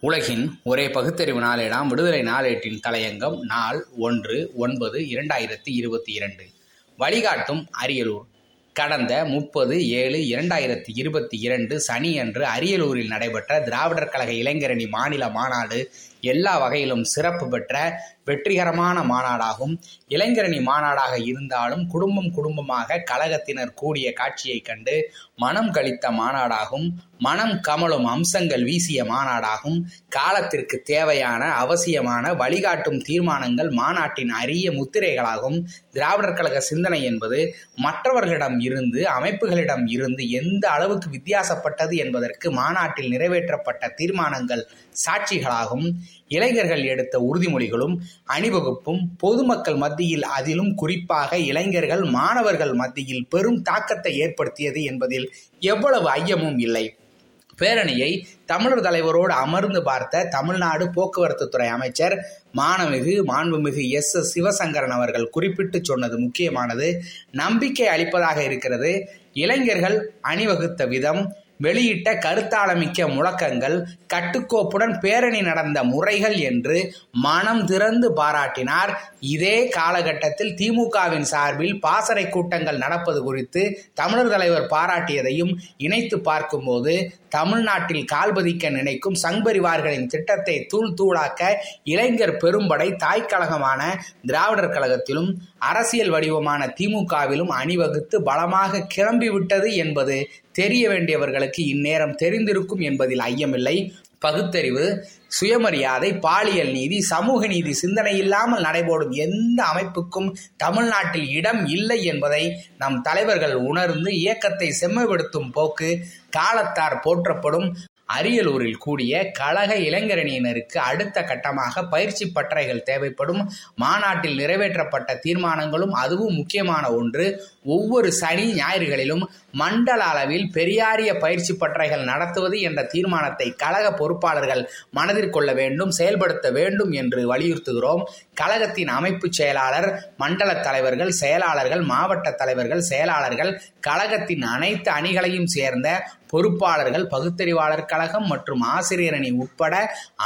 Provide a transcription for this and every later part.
உலகின் ஒரே பகுத்தறிவு நாளேடாம் விடுதலை நாளேட்டின் தலையங்கம் நாள் ஒன்று ஒன்பது இரண்டாயிரத்தி இருபத்தி இரண்டு. வழிகாட்டும் அரியலூர். கடந்த முப்பது ஏழு இரண்டாயிரத்தி இருபத்தி இரண்டு சனி அன்று அரியலூரில் நடைபெற்ற திராவிடர் கழக இளைஞரணி மாநில மாநாடு எல்லா வகையிலும் சிறப்பு பெற்ற வெற்றிகரமான மாநாடாகும். இளைஞரணி மாநாடாக இருந்தாலும் குடும்பம் குடும்பமாக கழகத்தினர் கூடிய காட்சியைக் கண்டு மனம் கழித்த மாநாடாகும். மனம் கமலும் அம்சங்கள் வீசிய மாநாடாகும். காலத்திற்கு தேவையான அவசியமான வழிகாட்டும் தீர்மானங்கள் மாநாட்டின் அரிய முத்திரைகளாகும். திராவிடர் கழக சிந்தனை என்பது மற்றவர்களிடம் இருந்து அமைப்புகளிடம் இருந்து எந்த அளவுக்கு வித்தியாசப்பட்டது என்பதற்கு மாநாட்டில் நிறைவேற்றப்பட்ட தீர்மானங்கள் சாட்சிகளாகும். இளைஞர்கள் எடுத்த உறுதிமொழிகளும் அணிவகுப்பும் பொதுமக்கள் மத்தியில் அதிலும் குறிப்பாக இளைஞர்கள் மாணவர்கள் மத்தியில் பெரும் தாக்கத்தை ஏற்படுத்தியது என்பதில் எவ்வளவு ஐயமும் இல்லை. பேரணியை தமிழர் தலைவரோடு அமர்ந்து பார்த்த தமிழ்நாடு போக்குவரத்து துறை அமைச்சர் மானமிகு மாண்புமிகு எஸ். எஸ். சிவசங்கரன் அவர்கள் குறிப்பிட்டு சொன்னது முக்கியமானது நம்பிக்கை அளிப்பதாக இருக்கிறது இளைஞர்கள் அணிவகுத்த விதம் வெளியிட்ட கருத்தாளமிக்க முழக்கங்கள் கட்டுக்கோப்புடன் பேரணி நடந்த முறைகள் என்று மனம் திறந்து பாராட்டினார். இதே காலகட்டத்தில் திமுகவின் சார்பில் பாசறை கூட்டங்கள் நடப்பது குறித்து தமிழர் தலைவர் பாராட்டியதையும் இணைத்து பார்க்கும்போது தமிழ்நாட்டில் கால்பதிக்க நினைக்கும் சங்பரிவார்களின் திட்டத்தை தூள் தூளாக்க இளைஞர் பெரும்படை தாய்க்கழகமான திராவிடர் கழகத்திலும் அரசியல் வடிவமான திமுகவிலும் அணிவகுத்து பலமாக கிளம்பிவிட்டது என்பது தெரிய வேண்டியவர்களுக்கு இந்நேரம் தெரிந்திருக்கும் என்பதில் ஐயமில்லை. பகுத்தறிவு சுயமரியாதை பாலியல் நீதி சமூக நீதி சிந்தனை இல்லாமல் நடைபோடும் எந்த அமைப்புக்கும் தமிழ்நாட்டில் இடம் இல்லை என்பதை நம் தலைவர்கள் உணர்ந்து இயக்கத்தை செம்மைப்படுத்தும் போக்கு காலத்தார் போற்றப்படும். அரியலூரில் கூடிய கழக இளைஞரணியினருக்கு அடுத்த கட்டமாக பயிற்சி பட்டறைகள் தேவைப்படும். மாநாட்டில் நிறைவேற்றப்பட்ட தீர்மானங்களும் அதுவும் முக்கியமான ஒன்று. ஒவ்வொரு சனி ஞாயிறுகளிலும் மண்டல அளவில் பெரியாரிய பயிற்சி பட்டறைகள் நடத்துவது என்ற தீர்மானத்தை கழக பொறுப்பாளர்கள் மனதில் கொள்ள வேண்டும் செயல்படுத்த வேண்டும் என்று வலியுறுத்துகிறோம். கழகத்தின் அமைப்பு செயலாளர் மண்டல தலைவர்கள் செயலாளர்கள் மாவட்ட தலைவர்கள் செயலாளர்கள் கழகத்தின் அனைத்து அணிகளையும் சேர்ந்த பொறுப்பாளர்கள் பகுத்தறிவாளர் கழகம் மற்றும் ஆசிரியர் அணி உட்பட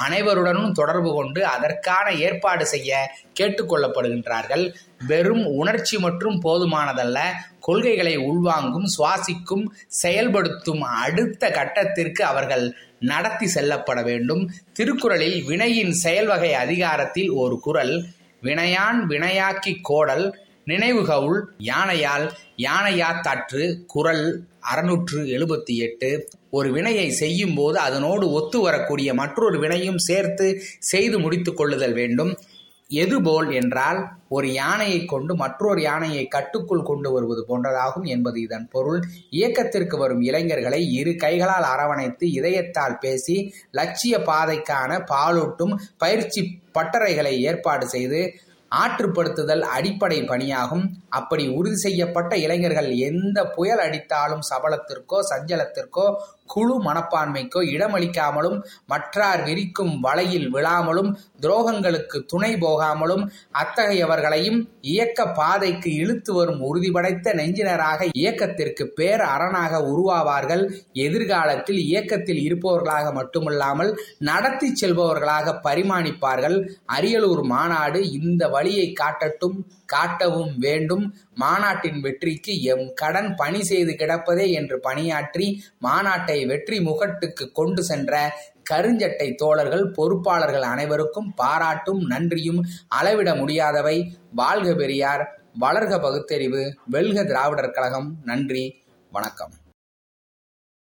அனைவருடனும் தொடர்பு கொண்டு அதற்கான ஏற்பாடு செய்ய கேட்டுக்கொள்ளப்படுகின்றார்கள். வெறும் உணர்ச்சி மற்றும் போதுமானதல்ல கொள்கைகளை உள்வாங்கும் சுவாசிக்கும் செயல்படுத்தும் அடுத்த கட்டத்திற்கு அவர்கள் நடத்தி செல்லப்பட வேண்டும். திருக்குறளில் வினையின் செயல்வகை அதிகாரத்தில் ஒரு குரல் வினையான் வினையாக்கி கோடல் நினைவுகவுள் யானையால் யானையாத்தாற்று குரல் அறுநூற்று எழுபத்தி எட்டு ஒரு வினையை செய்யும் போது அதனோடு ஒத்து வரக்கூடிய மற்றொரு வினையும் சேர்த்து செய்து முடித்து கொள்ளுதல் வேண்டும். எதுபோல் என்றால் ஒரு யானையை கொண்டு மற்றொரு யானையை கட்டுக்குள் கொண்டு வருவது போன்றதாகும் என்பது இதன் பொருள். இயக்கத்திற்கு வரும் இளைஞர்களை இரு கைகளால் அரவணைத்து இதயத்தால் பேசி லட்சிய பாதைக்கான பாலூட்டும் பயிற்சி பட்டறைகளை ஏற்பாடு செய்து ஆற்றுப்படுத்துதல் அடிப்படை பணியாகும். அப்படி உறுதி செய்யப்பட்ட இளைஞர்கள் எந்த புயல் அடித்தாலும் சபலத்திற்கோ சஞ்சலத்திற்கோ குழு மனப்பான்மைக்கோ இடமளிக்காமலும் மற்றார் விரிக்கும் வலையில் விழாமலும் துரோகங்களுக்கு துணை போகாமலும் அத்தகையவர்களையும் இயக்க பாதைக்கு இழுத்து வரும் உறுதிபடைத்த நெஞ்சினராக இயக்கத்திற்கு பேர் அரணாக உருவாவார்கள். எதிர்காலத்தில் இயக்கத்தில் இருப்பவர்களாக மட்டுமல்லாமல் நடத்தி செல்பவர்களாக பரிமாணிப்பார்கள். அரியலூர் மாநாடு இந்த வழியை காட்டட்டும் காட்டவும் வேண்டும். மாநாட்டின் வெற்றிக்கு எம் கடன் பணி செய்து கிடப்பதே என்று பணியாற்றி மாநாட்டை வெற்றி முகட்டுக்கு கொண்டு சென்ற கருஞ்சட்டை தோழர்கள் பொறுப்பாளர்கள் அனைவருக்கும் பாராட்டும் நன்றியும் அளவிட முடியாதவை. வாழ்க பெரியார் வளர்க பகுத்தறிவு வெல்க திராவிடர் கழகம். நன்றி வணக்கம்.